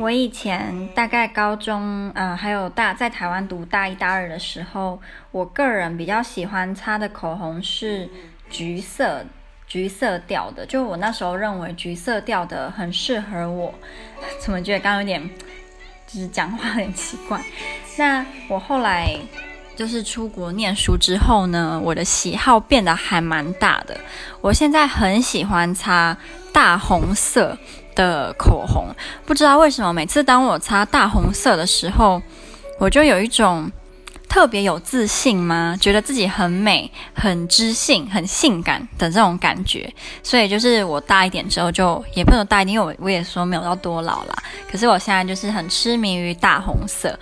我以前大概高中，呃，还有大在台湾读大一、大二的时候，我个人比较喜欢擦的口红是橘色、橘色调的。就我那时候认为橘色调的很适合我，怎么觉得刚刚有点就是讲话很奇怪？那我后来就是出国念书之后呢，我的喜好变得还蛮大的。我现在很喜欢擦大红色的口红，不知道为什么，每次当我擦大红色的时候，我就有一种特别有自信吗？觉得自己很美、很知性、很性感的这种感觉。所以就是我大一点之后就，也不能大一点，因为我我也说没有到多老啦。可是我现在就是很痴迷于大红色。